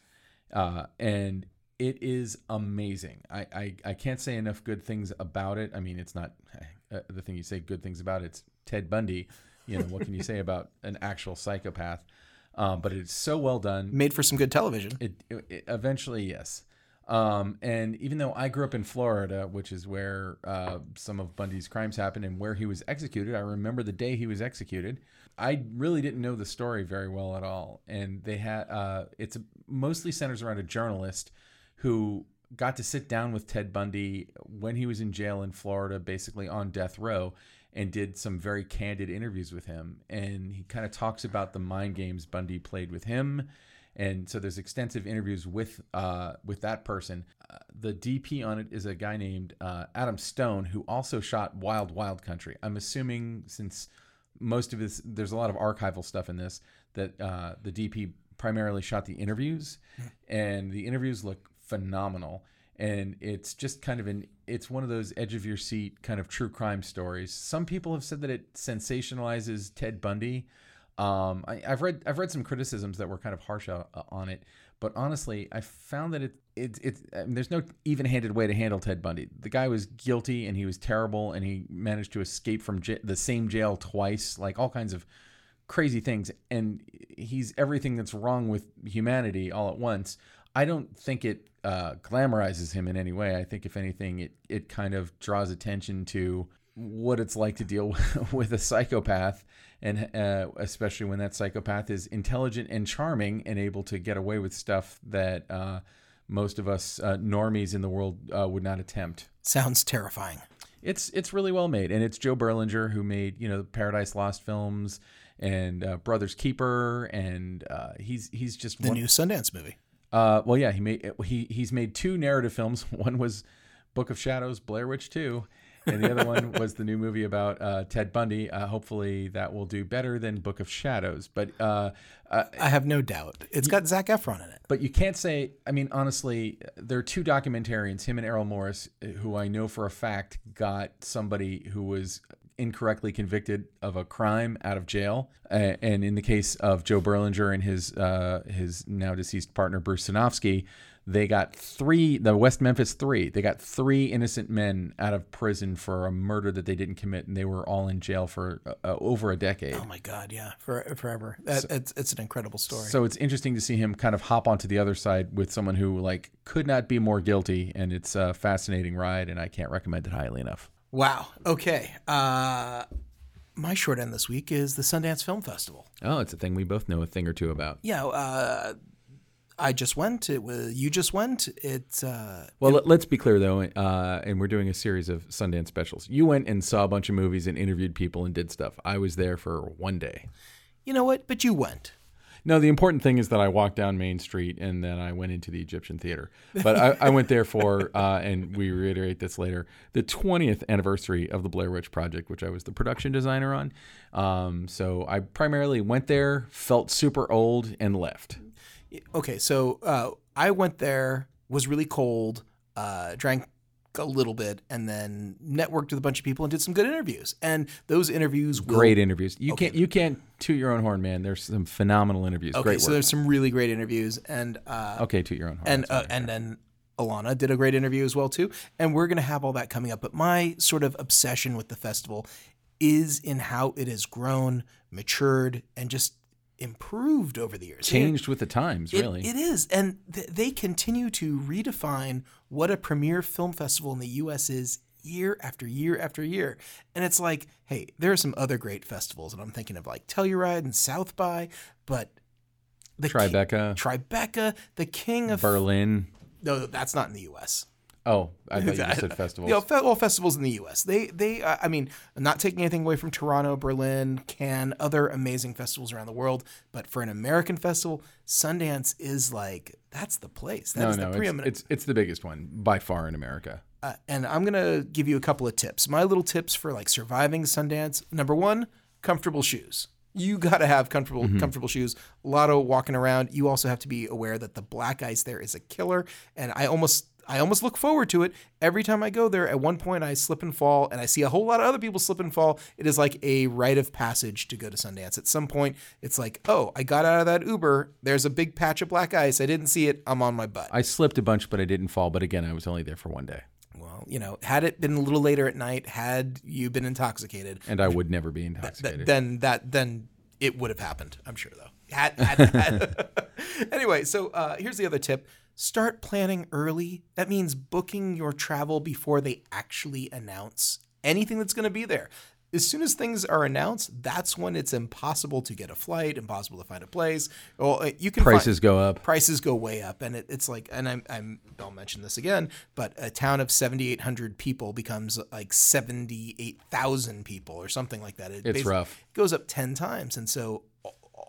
Speaker 2: uh, and it is amazing. I, I I can't say enough good things about it. I mean, it's not uh, the thing you say good things about. It's Ted Bundy. You know, what can you say about an actual psychopath? Um, but it's so well done.
Speaker 1: Made for some good television.
Speaker 2: It, it, it- eventually, yes. Um, and even though I grew up in Florida, which is where uh, some of Bundy's crimes happened and where he was executed, I remember the day he was executed. I really didn't know the story very well at all, and they had uh, it's mostly centers around a journalist who got to sit down with Ted Bundy when he was in jail in Florida, basically on death row, and did some very candid interviews with him. And he kind of talks about the mind games Bundy played with him. And so there's extensive interviews with uh, with that person. Uh, the DP on it is a guy named uh, Adam Stone, who also shot Wild Wild Country. I'm assuming since most of this, there's a lot of archival stuff in this that uh, the DP primarily shot the interviews, and the interviews look phenomenal. And it's just kind of an it's one of those edge of your seat kind of true crime stories. Some people have said that it sensationalizes Ted Bundy. Um, I, I've read I've read some criticisms that were kind of harsh uh, on it, but honestly, I found that it it, it I mean, there's no even-handed way to handle Ted Bundy. The guy was guilty and he was terrible, and he managed to escape from j- the same jail twice, like all kinds of crazy things. And he's everything that's wrong with humanity all at once. I don't think it uh, glamorizes him in any way. I think if anything, it it kind of draws attention to what it's like to deal with a psychopath, and uh, especially when that psychopath is intelligent and charming and able to get away with stuff that uh, most of us uh, normies in the world uh, would not attempt.
Speaker 1: Sounds terrifying.
Speaker 2: It's it's really well made, and it's Joe Berlinger who made you know the Paradise Lost films and uh, Brothers Keeper, and uh, he's he's just
Speaker 1: The
Speaker 2: one,
Speaker 1: new Sundance movie.
Speaker 2: Uh, well, yeah, he made he he's made two narrative films. One was Book of Shadows, Blair Witch Two, and the other one was the new movie about uh, Ted Bundy. Uh, hopefully, that will do better than Book of Shadows. But uh, uh,
Speaker 1: I have no doubt. It's got Zac Efron in it.
Speaker 2: but you can't say. I mean, honestly, there are two documentarians, him and Errol Morris, who I know for a fact got somebody who was incorrectly convicted of a crime out of jail. Uh, and in the case of Joe Berlinger and his uh, his now deceased partner Bruce Sinofsky, they got three. The West Memphis Three. They got three innocent men out of prison for a murder that they didn't commit, and they were all in jail for uh, over a decade.
Speaker 1: Oh my God, yeah, for, forever. That, it's it's an incredible story.
Speaker 2: So it's interesting to see him kind of hop onto the other side with someone who like could not be more guilty, and it's a fascinating ride, and I can't recommend it highly enough.
Speaker 1: Wow. Okay. Uh, my short end this week is the Sundance Film Festival.
Speaker 2: Oh, it's a thing we both know a thing or two about.
Speaker 1: Yeah. Uh, I just went. It was you just went. It's uh,
Speaker 2: Well, let, let's be clear though, uh, and we're doing a series of Sundance specials. You went and saw a bunch of movies and interviewed people and did stuff. I was there for one day.
Speaker 1: you know what? But you went.
Speaker 2: No, the important thing is that I walked down Main Street and then I went into the Egyptian Theater. But I, I went there for, uh, and we reiterate this later, the 20th anniversary of the Blair Witch Project, which I was the production designer on. Um, so I primarily went there, felt super old, and left.
Speaker 1: Okay, so uh, I went there, was really cold, uh, drank a little bit, and then networked with a bunch of people and did some good interviews. And those interviews will,
Speaker 2: Great interviews. You can't you can't toot your own horn, man. There's some phenomenal interviews.
Speaker 1: Okay,
Speaker 2: Great
Speaker 1: so
Speaker 2: work.
Speaker 1: there's some really great interviews, and uh,
Speaker 2: okay, toot your own horn.
Speaker 1: and uh, and then Alana did a great interview as well too. And we're gonna have all that coming up. But my sort of obsession with the festival is in how it has grown, matured, and just improved over the years.
Speaker 2: changed with the times,
Speaker 1: It-
Speaker 2: really.
Speaker 1: it is, and th- they continue to redefine what a premier film festival in the U.S. is year after year after year. And it's like, hey, there are some other great festivals, and I'm thinking of like Telluride and South by, but the
Speaker 2: Tribeca,
Speaker 1: Tribeca, the king of
Speaker 2: Berlin.
Speaker 1: no, that's not in the U.S.
Speaker 2: Oh, I thought you just said festivals.
Speaker 1: You know, fe- well, festivals in the U.S. They, they, uh, I mean, I'm not taking anything away from Toronto, Berlin, Cannes, other amazing festivals around the world. But for an American festival, Sundance is like that's the place. That
Speaker 2: no,
Speaker 1: is
Speaker 2: no,
Speaker 1: the
Speaker 2: it's,
Speaker 1: preeminent.
Speaker 2: it's it's the biggest one by far in America.
Speaker 1: uh, and I'm gonna give you a couple of tips. My little tips for like surviving Sundance. Number one, comfortable shoes. You gotta have comfortable
Speaker 2: Mm-hmm.
Speaker 1: comfortable shoes. A lot of walking around. You also have to be aware that the black ice there is a killer. And I almost I almost look forward to it every time I go there. At one point, I slip and fall, and I see a whole lot of other people slip and fall. It is like a rite of passage to go to Sundance. At some point, it's like, oh, I got out of that Uber. There's a big patch of black ice. I didn't see it. I'm on my butt.
Speaker 2: I slipped a bunch, but I didn't fall. But again, I was only there for one day,
Speaker 1: Well, you know, had it been a little later at night, had you been intoxicated,
Speaker 2: and I would never be
Speaker 1: th-
Speaker 2: intoxicated.
Speaker 1: then that then it would have happened. I'm sure though. Had, had, had. anyway, so uh, here's the other tip: start planning early. That means booking your travel before they actually announce anything that's going to be there. As soon as things are announced, that's when it's impossible to get a flight, impossible to find a place. Well, uh, you can find-
Speaker 2: Prices go up.
Speaker 1: prices go way up and it, it's like and I'm, I'm i'll mention this again but a town of 7800 people becomes like 78000 people or something like that it
Speaker 2: It's rough.
Speaker 1: goes up 10 times and so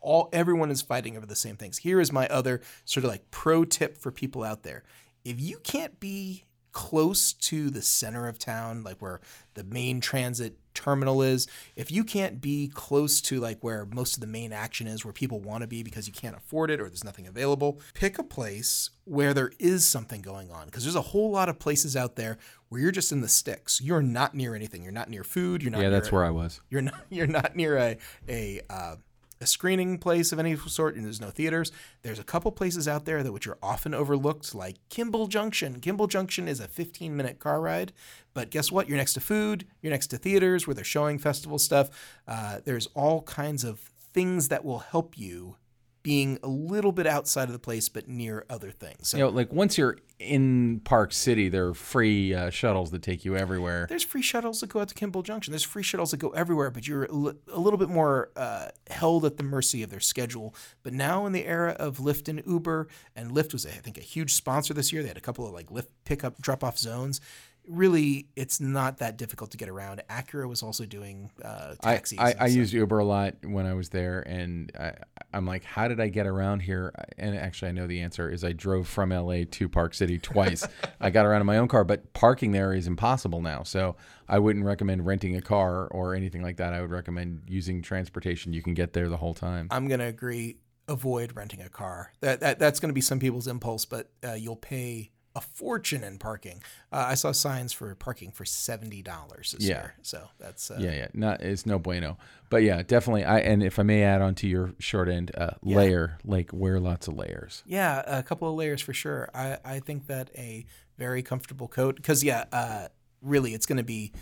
Speaker 1: all everyone is fighting over the same things. Here is my other sort of like pro tip for people out there. If you can't be close to the center of town like where the main transit terminal is if you can't be close to like where most of the main action is where people want to be because you can't afford it or there's nothing available pick a place where there is something going on because there's a whole lot of places out there where you're just in the sticks. You're not near anything. You're not near food. You're not
Speaker 2: Yeah, that's where I was.
Speaker 1: you're not you're not near a a uh, a screening place of any sort, and there's no theaters. There's a couple places out there that which are often overlooked, like Kimball Junction. Kimball Junction is a 15 minute car ride, but guess what? You're next to food. You're next to theaters where they're showing festival stuff. Uh, there's all kinds of things that will help you being a little bit outside of the place, but near other things. So
Speaker 2: You know, like once you're in Park City, there are free uh, shuttles that take you everywhere.
Speaker 1: There's free shuttles that go out to Kimball Junction. There's free shuttles that go everywhere, but you're a little bit more uh, held at the mercy of their schedule. But now in the era of Lyft and Uber, and Lyft was, I think, a huge sponsor this year. They had a couple of like Lyft pickup drop off zones. Really it's not that difficult to get around. Acura was also doing uh,
Speaker 2: I,
Speaker 1: taxis.
Speaker 2: I, I
Speaker 1: stuff.
Speaker 2: used Uber a lot when I was there, and I, I'm like, how did I get around here? And actually, I know the answer is I drove from LA to Park City twice. I got around in my own car, but parking there is impossible now. So I wouldn't recommend renting a car or anything like that. I would recommend using transportation. You can get there the whole time.
Speaker 1: I'm gonna agree. Avoid renting a car. That, that that's gonna be some people's impulse, but uh, you'll pay a fortune in parking. Uh, I saw signs for parking for seventy dollars this
Speaker 2: Yeah.
Speaker 1: year, so that's uh,
Speaker 2: yeah, yeah, not it's no bueno. But yeah, definitely. I and if I may add on to your short end, uh, layer like wear lots of layers.
Speaker 1: Yeah, a couple of layers for sure. I, I think that a very comfortable coat, because yeah, uh, really, it's going to be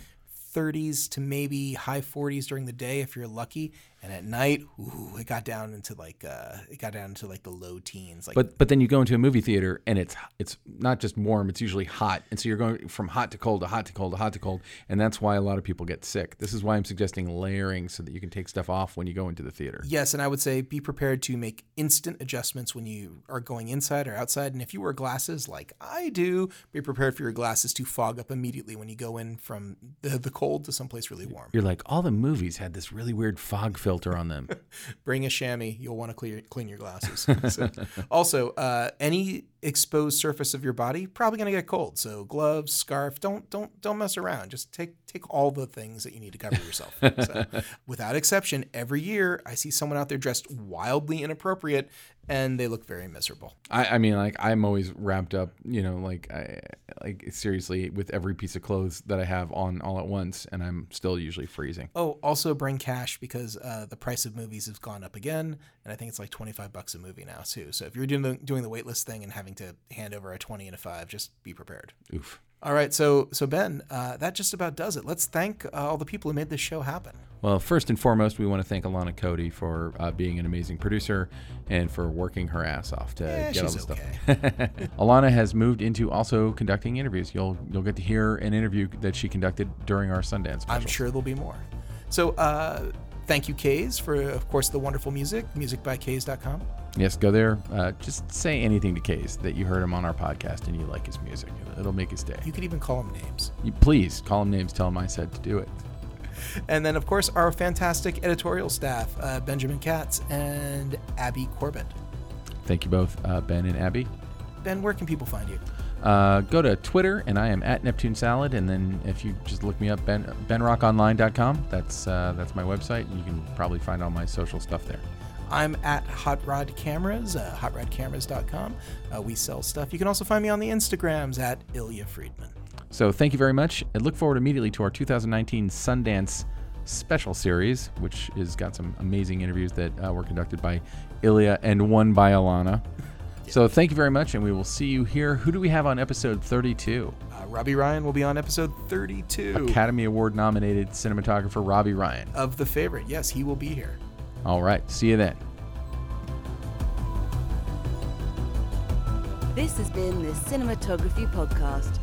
Speaker 1: 30s to maybe high 40s during the day if you're lucky, and at night, ooh, it got down into like uh, it got down into like the low teens. Like,
Speaker 2: But but then you go into a movie theater and it's it's not just warm, it's usually hot. And so you're going from hot to cold to hot to cold to hot to cold, and that's why a lot of people get sick. This is why I'm suggesting layering so that you can take stuff off when you go into the theater.
Speaker 1: Yes, and I would say be prepared to make instant adjustments when you are going inside or outside. And if you wear glasses like I do, be prepared for your glasses to fog up immediately when you go in from the, the cold to someplace really warm.
Speaker 2: You're like all the movies had this really weird fog filter on them.
Speaker 1: Bring a chamois. You'll want to clear, clean your glasses. So- also, uh, any exposed surface of your body probably going to get cold. So gloves, scarf. Don't don't don't mess around. Just take take all the things that you need to cover yourself. So, without exception, every year I see someone out there dressed wildly inappropriate, and they look very miserable.
Speaker 2: I, I mean, like I'm always wrapped up, you know, like I, like seriously with every piece of clothes that I have on all at once, and I'm still usually freezing.
Speaker 1: Oh, also bring cash because uh, the price of movies has gone up again, and I think it's like twenty five bucks a movie now too. So if you're doing the, doing the waitlist thing and having to hand over a twenty and a five, just be prepared.
Speaker 2: Oof.
Speaker 1: All right, so so Ben, uh, that just about does it. Let's thank uh, all the people who made this show happen.
Speaker 2: Well, first and foremost, we want to thank Alana Kode for uh, being an amazing producer and for working her ass off to
Speaker 1: Yeah,
Speaker 2: get all this
Speaker 1: okay.
Speaker 2: stuff. Alana has moved into also conducting interviews. You'll you'll get to hear an interview that she conducted during our Sundance special.
Speaker 1: I'm sure there'll be more. So uh, thank you, Kays, for of course the wonderful music, music by musicbykays.com.
Speaker 2: Yes, go there. Uh, just say anything to Kays that you heard him on our podcast and you like his music. It'll make his day.
Speaker 1: You could even call him names.
Speaker 2: You, please call him names. Tell him I said to do it.
Speaker 1: And then, of course, our fantastic editorial staff, uh, Benjamin Katz and Abby Corbett. Thank
Speaker 2: Thank you both, uh, Ben and Abby.
Speaker 1: Ben, where can people find you?
Speaker 2: Uh, go to Twitter, and I am at Neptune Salad. And then if you just look me up, ben, benrockonline.com. That's uh, that's my website. And you can probably find all my social stuff there.
Speaker 1: I'm at Hot Rod Cameras, uh, hotrodcameras.com. Uh, we sell stuff. You can also find me on the Instagrams at Illya Friedman.
Speaker 2: So thank you very much, and look forward immediately to our 2019 Sundance special series, which has got some amazing interviews that uh, were conducted by Illya and one by Alana. So thank you very much, and we will see you here. Who do we have on episode 32?
Speaker 1: Uh, Robbie Ryan will be on episode 32
Speaker 2: Academy Award nominated cinematographer Robbie Ryan.
Speaker 1: of The Favorite. Yes, he will be here.
Speaker 2: All right, see you then.
Speaker 3: This has been the Cinematography Podcast,